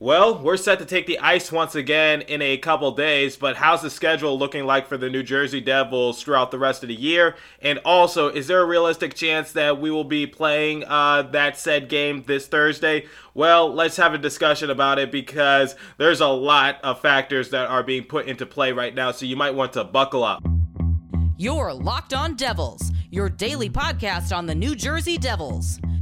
Well, we're set to take the ice once again in a couple days, but how's the schedule looking like for the New Jersey Devils throughout the rest of the year? And also, is there a realistic chance that we will be playing uh, that said game this Thursday? Well, let's have a discussion about it because there's a lot of factors that are being put into play right now, so you might want to buckle up. You're Locked On Devils, your daily podcast on the New Jersey Devils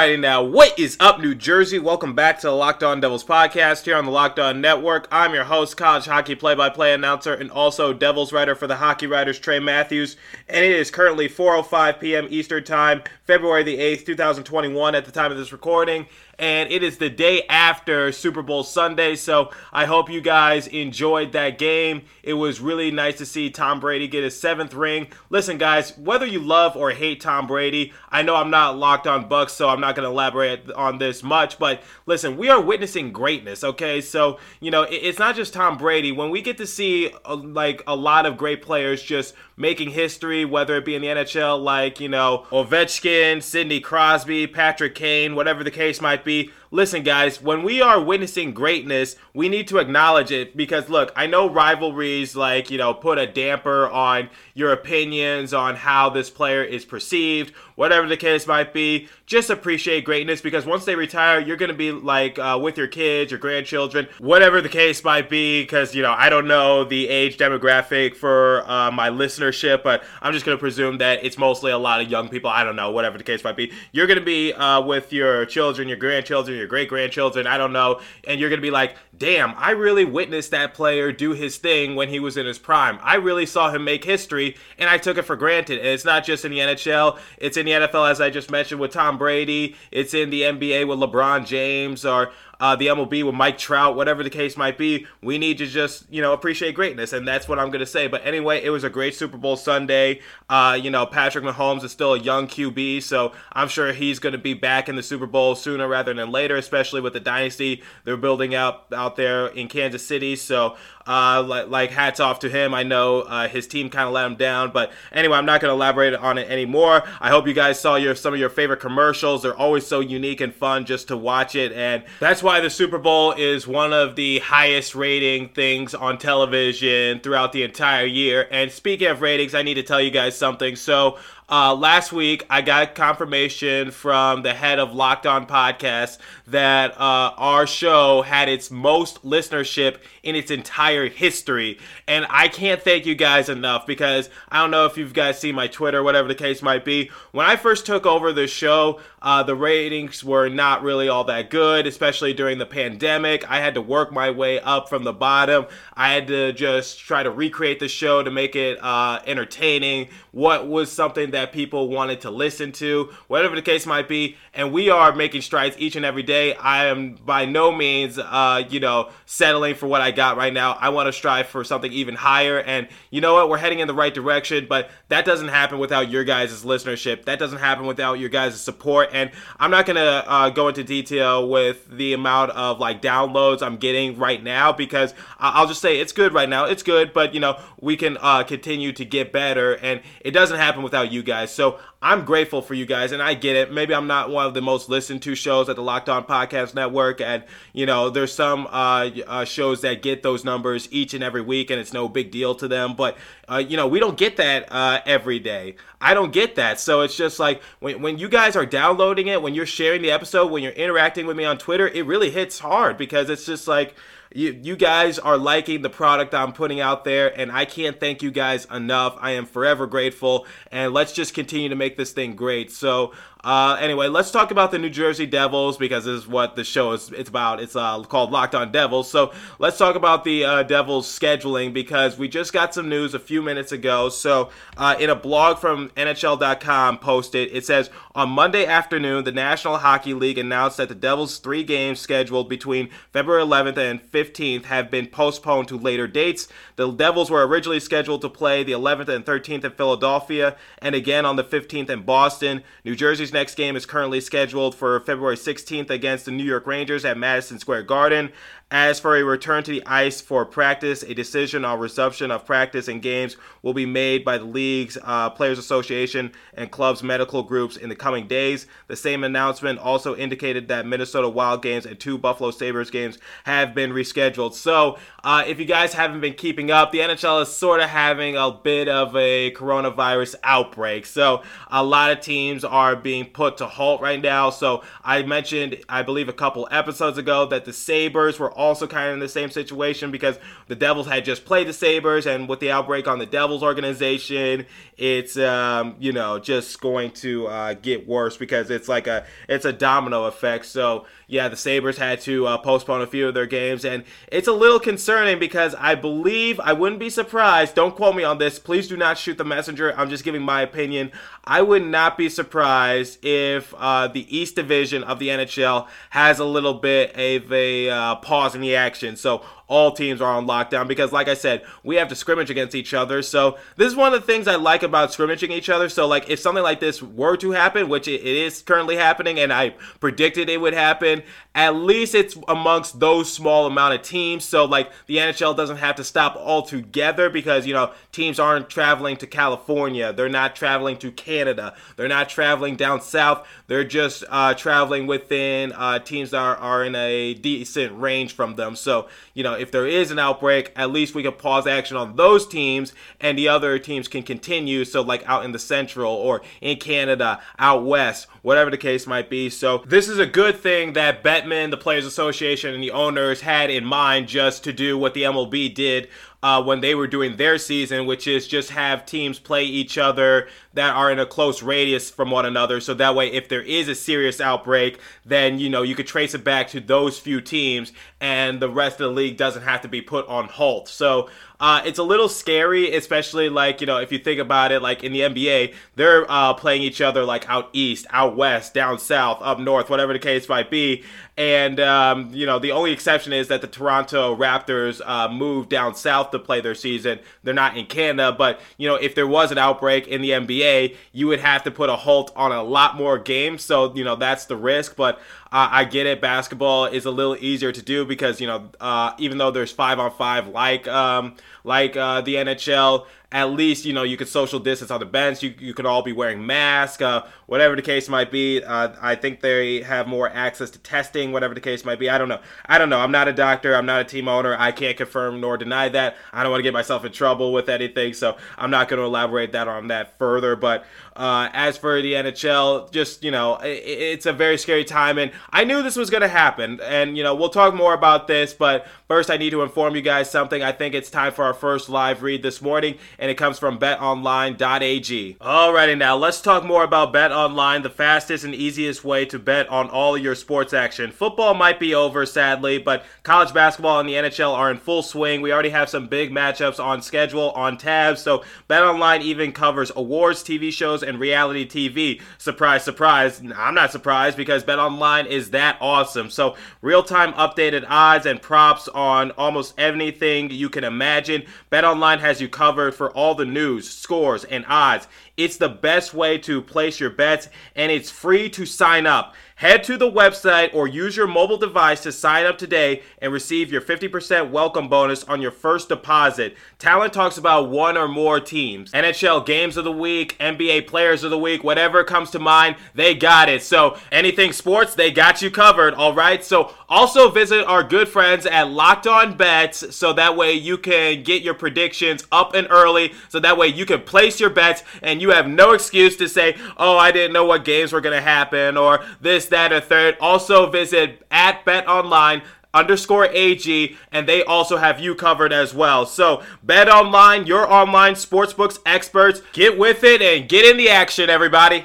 Alrighty now, what is up, New Jersey? Welcome back to the Locked On Devils podcast here on the Locked On Network. I'm your host, college hockey play-by-play announcer, and also Devils writer for the Hockey Writers, Trey Matthews. And it is currently 4:05 p.m. Eastern Time, February the 8th, 2021, at the time of this recording and it is the day after Super Bowl Sunday. So I hope you guys enjoyed that game. It was really nice to see Tom Brady get his seventh ring. Listen, guys, whether you love or hate Tom Brady, I know I'm not locked on Bucs, so I'm not going to elaborate on this much. But listen, we are witnessing greatness. Okay, so you know it's not just Tom Brady. When we get to see uh, like a lot of great players just making history, whether it be in the NHL, like you know Ovechkin, Sidney Crosby, Patrick Kane, whatever the case might be listen, guys, when we are witnessing greatness, we need to acknowledge it because, look, I know rivalries, like, you know, put a damper on your opinions on how this player is perceived, whatever the case might be. Just appreciate greatness because once they retire, you're going to be like uh, with your kids, your grandchildren, whatever the case might be. Because, you know, I don't know the age demographic for uh, my listenership, but I'm just going to presume that it's mostly a lot of young people. I don't know, whatever the case might be. You're going to be uh, with your children, your grandchildren, your great grandchildren, I don't know, and you're going to be like, damn, I really witnessed that player do his thing when he was in his prime. I really saw him make history, and I took it for granted. And it's not just in the NHL, it's in the NFL, as I just mentioned, with Tom Brady, it's in the NBA with LeBron James, or uh, the MLB with Mike Trout, whatever the case might be. We need to just, you know, appreciate greatness, and that's what I'm going to say. But anyway, it was a great Super Bowl Sunday. Uh, you know, Patrick Mahomes is still a young QB, so I'm sure he's going to be back in the Super Bowl sooner rather than later, especially with the dynasty they're building out out there in Kansas City. So uh, like, like, hats off to him. I know uh, his team kind of let him down, but anyway, I'm not going to elaborate on it anymore. I hope you guys saw your some of your favorite commercials. They're always so unique and fun just to watch it, and that's why the Super Bowl is one of the highest rating things on television throughout the entire year. And speaking of ratings, I need to tell you guys something. So uh, last week, I got confirmation from the head of Locked On Podcast that uh, our show had its most listenership in its entire history. And I can't thank you guys enough because I don't know if you guys seen my Twitter, whatever the case might be. When I first took over the show, uh, the ratings were not really all that good, especially during the pandemic. I had to work my way up from the bottom. I had to just try to recreate the show to make it uh, entertaining. What was something that that people wanted to listen to, whatever the case might be. And we are making strides each and every day. I am by no means, uh, you know, settling for what I got right now. I want to strive for something even higher. And you know what? We're heading in the right direction, but that doesn't happen without your guys' listenership. That doesn't happen without your guys' support. And I'm not going to uh, go into detail with the amount of like downloads I'm getting right now because I'll just say it's good right now. It's good, but you know, we can uh, continue to get better. And it doesn't happen without you guys. So I'm grateful for you guys, and I get it. Maybe I'm not one of the most listened to shows at the Locked On Podcast Network, and you know, there's some uh, uh, shows that get those numbers each and every week, and it's no big deal to them. But uh, you know, we don't get that uh, every day. I don't get that, so it's just like when when you guys are downloading it, when you're sharing the episode, when you're interacting with me on Twitter, it really hits hard because it's just like you, you guys are liking the product I'm putting out there, and I can't thank you guys enough. I am forever grateful, and let's just continue to make this thing great. So, uh, anyway, let's talk about the New Jersey Devils because this is what the show is it's about. It's uh, called Locked On Devils. So let's talk about the uh, Devils scheduling because we just got some news a few minutes ago. So uh, in a blog from NHL.com posted, it says on Monday afternoon, the National Hockey League announced that the Devils' three games scheduled between February 11th and 15th have been postponed to later dates. The Devils were originally scheduled to play the 11th and 13th in Philadelphia and again on the 15th in Boston. New Next game is currently scheduled for February 16th against the New York Rangers at Madison Square Garden. As for a return to the ice for practice, a decision on resumption of practice and games will be made by the league's uh, Players Association and club's medical groups in the coming days. The same announcement also indicated that Minnesota Wild games and two Buffalo Sabres games have been rescheduled. So, uh, if you guys haven't been keeping up, the NHL is sort of having a bit of a coronavirus outbreak. So, a lot of teams are being put to halt right now. So, I mentioned, I believe, a couple episodes ago that the Sabres were also kind of in the same situation because the Devils had just played the Sabres, and with the outbreak on the Devils organization, it's um, you know just going to uh, get worse because it's like a it's a domino effect. So yeah, the Sabres had to uh, postpone a few of their games, and it's a little concerning because I believe I wouldn't be surprised. Don't quote me on this. Please do not shoot the messenger. I'm just giving my opinion. I would not be surprised if uh, the East Division of the NHL has a little bit of a uh, pause in the action. So all teams are on lockdown because, like I said, we have to scrimmage against each other. So this is one of the things I like about scrimmaging each other. So like if something like this were to happen, which it is currently happening, and I predicted it would happen, at least it's amongst those small amount of teams. So like the NHL doesn't have to stop altogether because you know teams aren't traveling to California, they're not traveling to Canada, they're not traveling down south. They're just uh, traveling within uh, teams that are, are in a decent range from them. So you know if there is an outbreak, at least we can pause action on those teams and the other teams can continue. So, like out in the central or in Canada, out west, whatever the case might be. So, this is a good thing that Bettman, the Players Association, and the owners had in mind just to do what the MLB did uh, when they were doing their season, which is just have teams play each other that are in a close radius from one another. So that way, if there is a serious outbreak, then you know you could trace it back to those few teams, and the rest of the league doesn't have to be put on halt. So uh, it's a little scary, especially like you know if you think about it, like in the NBA, they're uh, playing each other like out east, out west, down south, up north, whatever the case might be. And um, you know the only exception is that the Toronto Raptors uh, moved down south to play their season. They're not in Canada, but you know if there was an outbreak in the NBA, you would have to put a halt on a lot more games. So you know that's the risk, but uh, I get it. Basketball is a little easier to do because you know, uh, even though there's five on five like um, like uh, the NHL, at least you know you could social distance on the bench. You you could all be wearing masks, uh, whatever the case might be. Uh, I think they have more access to testing, whatever the case might be. I don't know. I don't know. I'm not a doctor. I'm not a team owner. I can't confirm nor deny that. I don't want to get myself in trouble with anything, so I'm not going to elaborate that on that further. But uh, as for the NHL, just you know, it, it's a very scary time, and I knew this was going to happen. And you know, we'll talk more about this, but first, I need to inform you guys something. I think it's time for our first live read this morning and it comes from betonline.ag. Alrighty, now let's talk more about BetOnline, the fastest and easiest way to bet on all your sports action. Football might be over, sadly, but college basketball and the NHL are in full swing. We already have some big matchups on schedule, on tabs, so BetOnline even covers awards, TV shows, and reality TV. Surprise, surprise. I'm not surprised because BetOnline is that awesome. So, real time updated odds and props on almost anything you can imagine. BetOnline has you covered for all the news, scores, and odds. It's the best way to place your bets, and it's free to sign up. Head to the website or use your mobile device to sign up today and receive your 50% welcome bonus on your first deposit. Talent talks about one or more teams. NHL games of the week, NBA players of the week, whatever comes to mind, they got it. So anything sports, they got you covered, all right? So also visit our good friends at Locked On Bets so that way you can get your predictions up and early so that way you can place your bets and you have no excuse to say, "Oh, I didn't know what games were going to happen" or this that, or third. Also visit at Bet Online underscore AG, and they also have you covered as well. So, Bet Online, your online sportsbooks experts, get with it and get in the action, everybody.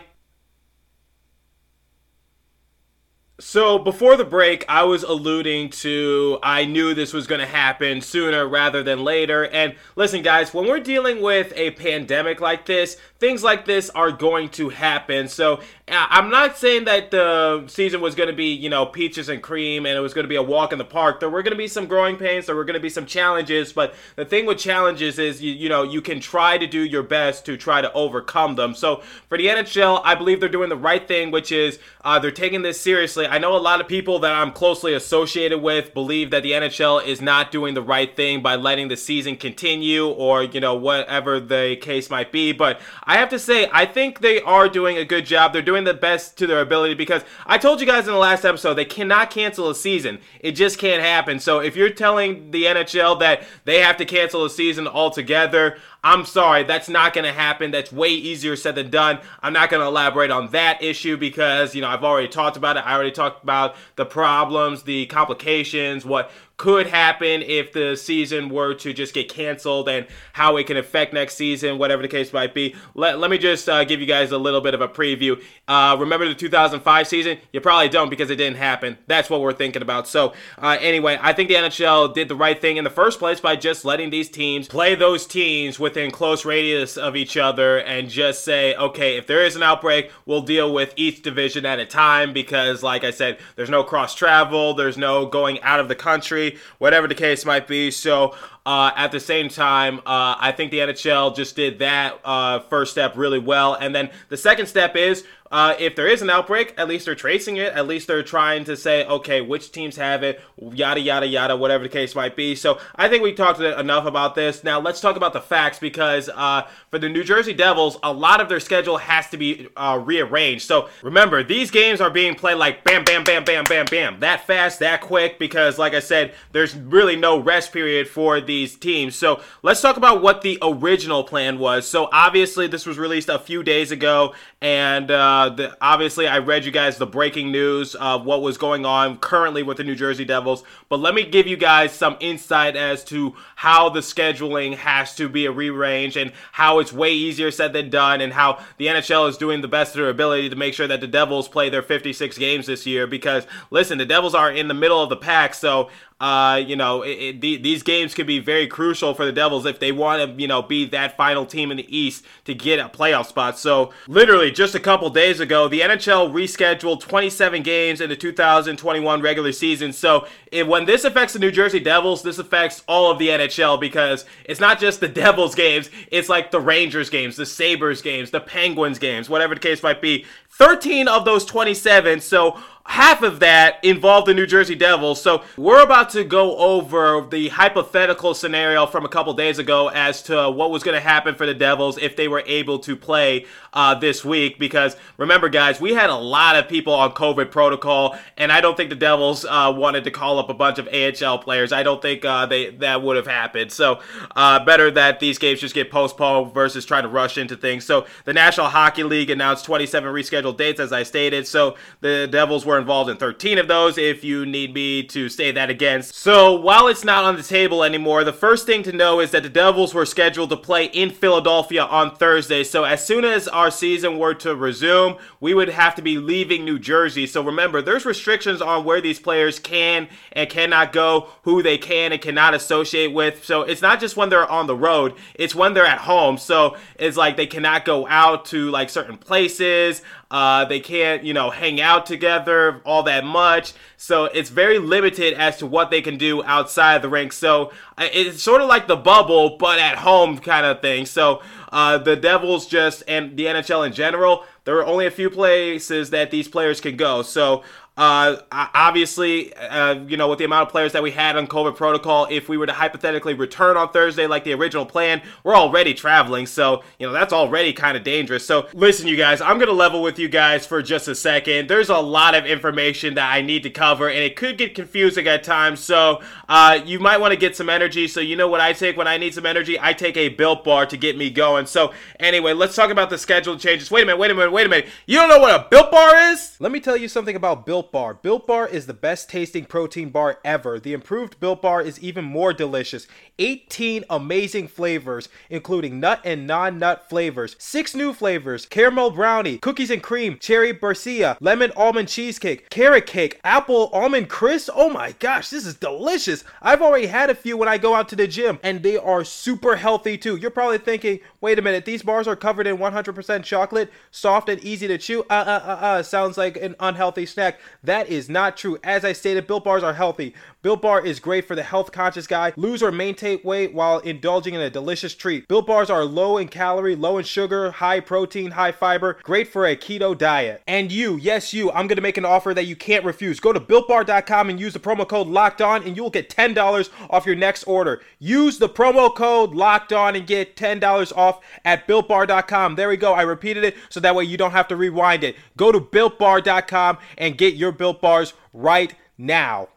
So before the break, I was alluding to I knew this was going to happen sooner rather than later. And listen, guys, when we're dealing with a pandemic like this, things like this are going to happen. So I'm not saying that the season was going to be, you know, peaches and cream and it was going to be a walk in the park. There were going to be some growing pains, there were going to be some challenges. But the thing with challenges is, you, you know, you can try to do your best to try to overcome them. So for the NHL, I believe they're doing the right thing, which is uh, they're taking this seriously I know a lot of people that I'm closely associated with believe that the NHL is not doing the right thing by letting the season continue or, you know, whatever the case might be. But I have to say, I think they are doing a good job. They're doing the best to their ability because I told you guys in the last episode they cannot cancel a season. It just can't happen. So if you're telling the NHL that they have to cancel a season altogether, I'm sorry, that's not going to happen. That's way easier said than done. I'm not going to elaborate on that issue because, you know, I've already talked about it. I already talked about the problems, the complications, what could happen if the season were to just get canceled and how it can affect next season, whatever the case might be. Let, let me just uh, give you guys a little bit of a preview. Uh, remember the 2005 season? You probably don't because it didn't happen. That's what we're thinking about. So, uh, anyway, I think the NHL did the right thing in the first place by just letting these teams play those teams within close radius of each other and just say, okay, if there is an outbreak, we'll deal with each division at a time because, like I said, there's no cross travel, there's no going out of the country whatever the case might be. So uh, at the same time, uh, I think the NHL just did that uh, first step really well. And then the second step is uh, if there is an outbreak, at least they're tracing it. At least they're trying to say, okay, which teams have it, yada, yada, yada, whatever the case might be. So I think we talked enough about this. Now let's talk about the facts because uh, for the New Jersey Devils, a lot of their schedule has to be uh, rearranged. So remember, these games are being played like bam, bam, bam, bam, bam, bam, that fast, that quick, because like I said, there's really no rest period for these teams. So let's talk about what the original plan was. So obviously, this was released a few days ago, and uh, uh, the, obviously, I read you guys the breaking news of what was going on currently with the New Jersey Devils. But let me give you guys some insight as to how the scheduling has to be rearranged and how it's way easier said than done, and how the NHL is doing the best of their ability to make sure that the Devils play their 56 games this year. Because listen, the Devils are in the middle of the pack, so uh, you know, it, it, the, these games could be very crucial for the Devils if they want to, you know, be that final team in the East to get a playoff spot. So, literally, just a couple days ago, the NHL rescheduled 27 games in the 2021 regular season. So, it, when this affects the New Jersey Devils, this affects all of the NHL because it's not just the Devils games, it's like the Rangers games, the Sabres games, the Penguins games, whatever the case might be. 13 of those 27. So, half of that involved the New Jersey Devils. So we're about to go over the hypothetical scenario from a couple days ago as to what was going to happen for the Devils if they were able to play uh, this week. Because remember, guys, we had a lot of people on COVID protocol, and I don't think the Devils uh, wanted to call up a bunch of AHL players. I don't think uh, they that would have happened. So uh, better that these games just get postponed versus trying to rush into things. So the National Hockey League announced 27 rescheduled dates, as I stated. So the Devils were were involved in 13 of those, if you need me to say that again. So while it's not on the table anymore, the first thing to know is that the Devils were scheduled to play in Philadelphia on Thursday. So as soon as our season were to resume, we would have to be leaving New Jersey. So remember, there's restrictions on where these players can and cannot go, who they can and cannot associate with. So it's not just when they're on the road, it's when they're at home. So it's like they cannot go out to like certain places. Uh, they can't, you know, hang out together all that much. So it's very limited as to what they can do outside the rink. So uh, it's sort of like the bubble, but at home kind of thing. So uh, the Devils just, and the NHL in general, there are only a few places that these players can go. So uh, obviously, uh, you know, with the amount of players that we had on COVID protocol, if we were to hypothetically return on Thursday like the original plan, we're already traveling. So, you know, that's already kind of dangerous. So, listen, you guys, I'm going to level with you guys for just a second. There's a lot of information that I need to cover, and it could get confusing at times. So, uh, you might want to get some energy. So, you know what I take when I need some energy? I take a built bar to get me going. So, anyway, let's talk about the schedule changes. Wait a minute, wait a minute, wait a minute. You don't know what a built bar is? Let me tell you something about built Built Bar. Built Bar is the best tasting protein bar ever. The improved Built Bar is even more delicious. 18 amazing flavors, including nut and non nut flavors, 6 new flavors caramel brownie, cookies and cream, cherry barcia, lemon almond cheesecake, carrot cake, apple almond crisp. Oh my gosh, this is delicious. I've already had a few when I go out to the gym, and they are super healthy too. You're probably thinking, wait a minute, these bars are covered in 100% chocolate, soft and easy to chew. Uh uh uh uh, sounds like an unhealthy snack. That is not true. As I stated, Built Bars are healthy. Built Bar is great for the health conscious guy. Lose or maintain weight while indulging in a delicious treat. Built Bars are low in calorie, low in sugar, high protein, high fiber, great for a keto diet. And you, yes, you, I'm going to make an offer that you can't refuse. Go to builtbar.com and use the promo code locked on, and you'll get $10 off your next order. Use the promo code locked on and get $10 off at builtbar.com. There we go. I repeated it so that way you don't have to rewind it. Go to builtbar.com and get your built bars right now.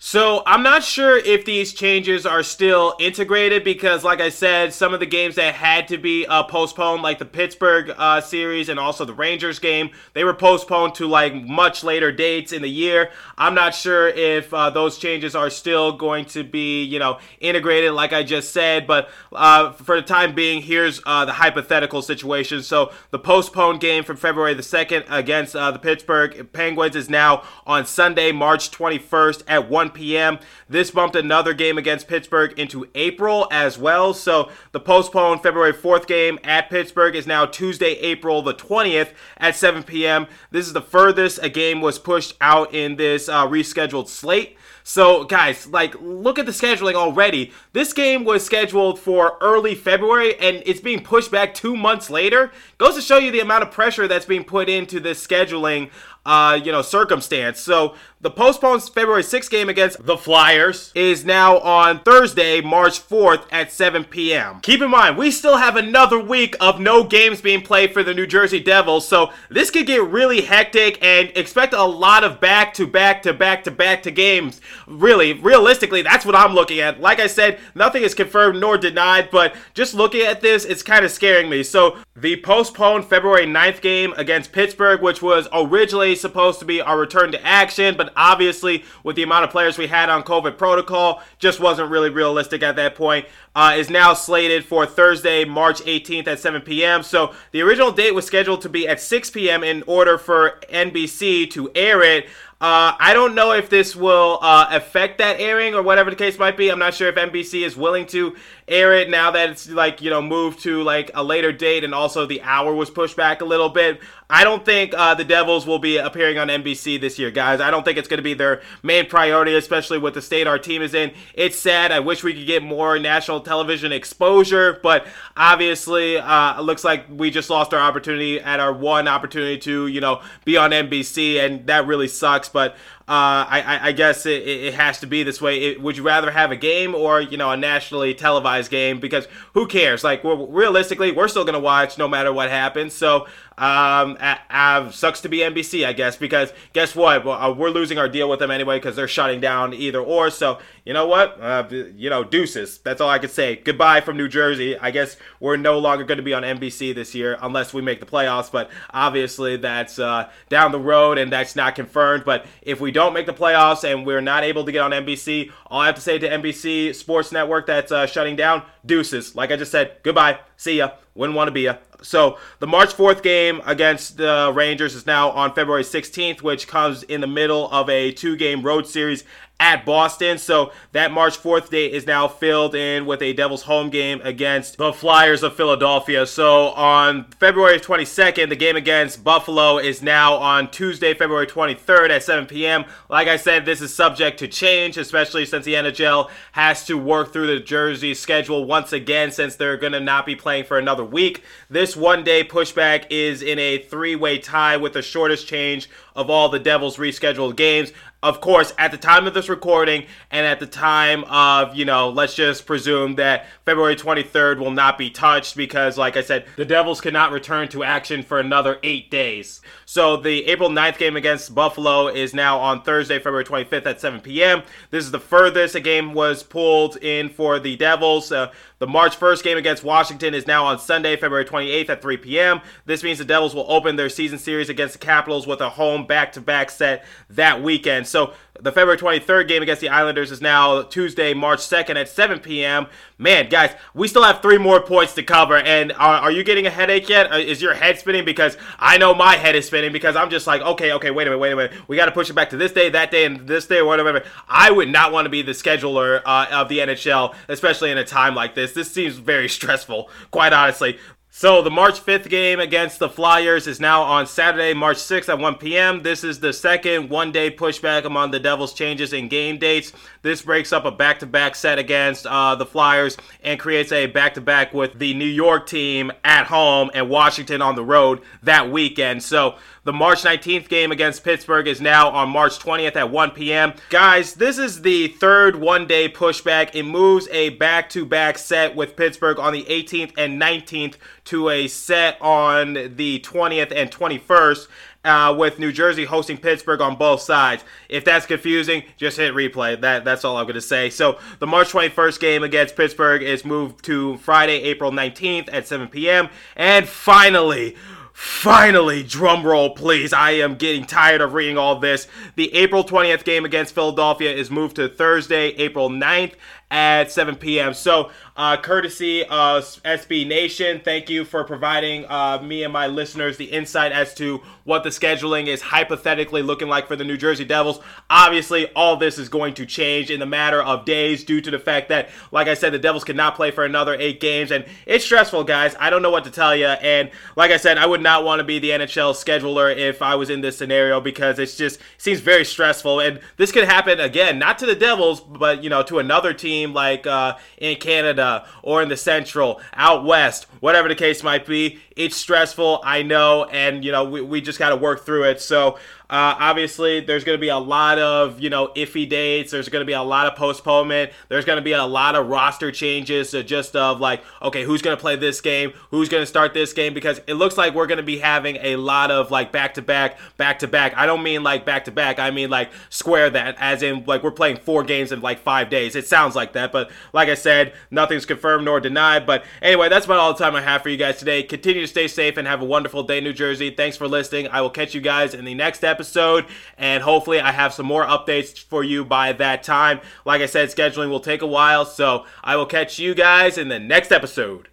So I'm not sure if these changes are still integrated because, like I said, some of the games that had to be uh, postponed, like the Pittsburgh uh, series and also the Rangers game, they were postponed to like much later dates in the year. I'm not sure if uh, those changes are still going to be, you know, integrated, like I just said. But uh, for the time being, here's uh, the hypothetical situation. So the postponed game from February the 2nd against uh, the Pittsburgh Penguins is now on Sunday, March 21st at 1 p.m. This bumped another game against Pittsburgh into April as well. So the postponed February 4th game at Pittsburgh is now Tuesday, April the 20th at 7 p.m. This is the furthest a game was pushed out in this uh, rescheduled slate. So, guys, like, look at the scheduling already. This game was scheduled for early February, and it's being pushed back two months later. Goes to show you the amount of pressure that's being put into this scheduling uh, you know, circumstance. So the postponed February 6th game against the Flyers is now on Thursday, March 4th at 7 p.m. Keep in mind, we still have another week of no games being played for the New Jersey Devils, so this could get really hectic and expect a lot of back to back to back to back to games. Really, realistically, that's what I'm looking at. Like I said, nothing is confirmed nor denied, but just looking at this, it's kind of scaring me. So the postponed February 9th game against Pittsburgh, which was originally supposed to be our return to action, but obviously, with the amount of players we had on COVID protocol, just wasn't really realistic at that point. Uh, is now slated for Thursday, March 18th at 7 p.m. So the original date was scheduled to be at 6 p.m. in order for NBC to air it. Uh, I don't know if this will uh, affect that airing or whatever the case might be. I'm not sure if NBC is willing to air it now that it's like you know moved to like a later date and also the hour was pushed back a little bit. I don't think uh, the Devils will be appearing on NBC this year, guys. I don't think it's going to be their main priority, especially with the state our team is in. It's sad. I wish we could get more national television exposure, but obviously, uh, it looks like we just lost our opportunity at our one opportunity to, you know, be on NBC, and that really sucks. But uh, I, I, guess it, it, has to be this way. It, would you rather have a game or you know a nationally televised game? Because who cares? Like we're, realistically, we're still gonna watch no matter what happens. So um, uh, sucks to be NBC, I guess. Because guess what? Well, uh, we're losing our deal with them anyway because they're shutting down either or. So you know what? Uh, you know, deuces. That's all I could say. Goodbye from New Jersey. I guess we're no longer going to be on NBC this year unless we make the playoffs. But obviously that's uh, down the road and that's not confirmed. But if we don't make the playoffs and we're not able to get on NBC, all I have to say to NBC Sports Network that's uh, shutting down, deuces. Like I just said, goodbye. See ya. Wouldn't want to be ya. So the March 4th game against the Rangers is now on February 16th, which comes in the middle of a two-game road series at Boston. So that March 4th date is now filled in with a Devils home game against the Flyers of Philadelphia. So on February 22nd, the game against Buffalo is now on Tuesday, February 23rd at 7 p.m. Like I said, this is subject to change, especially since the NHL has to work through the Jersey schedule once again since they're going to not be playing for another week. This one day pushback is in a three way tie with the shortest change of all the Devils rescheduled games. Of course, at the time of this recording and at the time of, you know, let's just presume that February 23rd will not be touched because, like I said, the Devils cannot return to action for another eight days. So the April 9th game against Buffalo is now on Thursday, February 25th at 7 p.m. This is the furthest a game was pulled in for the Devils. Uh, the March 1st game against Washington is now on Sunday, February 28th at 3 p.m. This means the Devils will open their season series against the Capitals with a home back to back set that weekend. So the February 23rd game against the Islanders is now Tuesday, March 2nd at 7 p.m. Man, guys, we still have three more points to cover. And are, are, you getting a headache yet? Uh, is your head spinning? Because I know my head is spinning because I'm just like, okay, okay, wait a minute, wait a minute. We got to push it back to this day, that day, and this day, or whatever. I would not want to be the scheduler uh, of the NHL, especially in a time like this. This seems very stressful, quite honestly. So the March 5th game against the Flyers is now on Saturday, March 6th at 1 p.m. This is the second one-day pushback among the Devils' changes in game dates. This breaks up a back-to-back set against uh, the Flyers and creates a back-to-back with the New York team at home and Washington on the road that weekend. So the March 19th game against Pittsburgh is now on March 20th at 1 p.m. Guys, this is the third one day pushback. It moves a back to back set with Pittsburgh on the 18th and 19th to a set on the 20th and 21st. Uh, with New Jersey hosting Pittsburgh on both sides. If that's confusing, just hit replay. That that's all I'm going to say. So the March 21st game against Pittsburgh is moved to Friday, April 19th at 7 p.m. And finally, Finally, drum roll, please. I am getting tired of reading all this. The April 20th game against Philadelphia is moved to Thursday, April 9th at 7 p.m. So, uh, courtesy of SB Nation, thank you for providing uh, me and my listeners the insight as to what the scheduling is hypothetically looking like for the New Jersey Devils. Obviously, all this is going to change in the matter of days due to the fact that, like I said, the Devils cannot play for another eight games, and it's stressful, guys. I don't know what to tell you. And like I said, I would not want to be the NHL scheduler if I was in this scenario because it's just seems very stressful. And this could happen again, not to the Devils, but you know, to another team like uh, in Canada or in the Central, out west, whatever the case might be. It's stressful, I know, and you know we, we just got to work through it. So uh, obviously, there's going to be a lot of you know iffy dates. There's going to be a lot of postponement. There's going to be a lot of roster changes. So just of like, okay, who's going to play this game? Who's going to start this game? Because it looks like we're going to be having a lot of like back to back, back to back. I don't mean like back to back. I mean like square that, as in like we're playing four games in like five days. It sounds like that, but like I said, nothing's confirmed nor denied. But anyway, that's about all the time I have for you guys today. Continue stay safe and have a wonderful day, New Jersey. Thanks for listening. I will catch you guys in the next episode and hopefully I have some more updates for you by that time. Like I said, scheduling will take a while, so I will catch you guys in the next episode.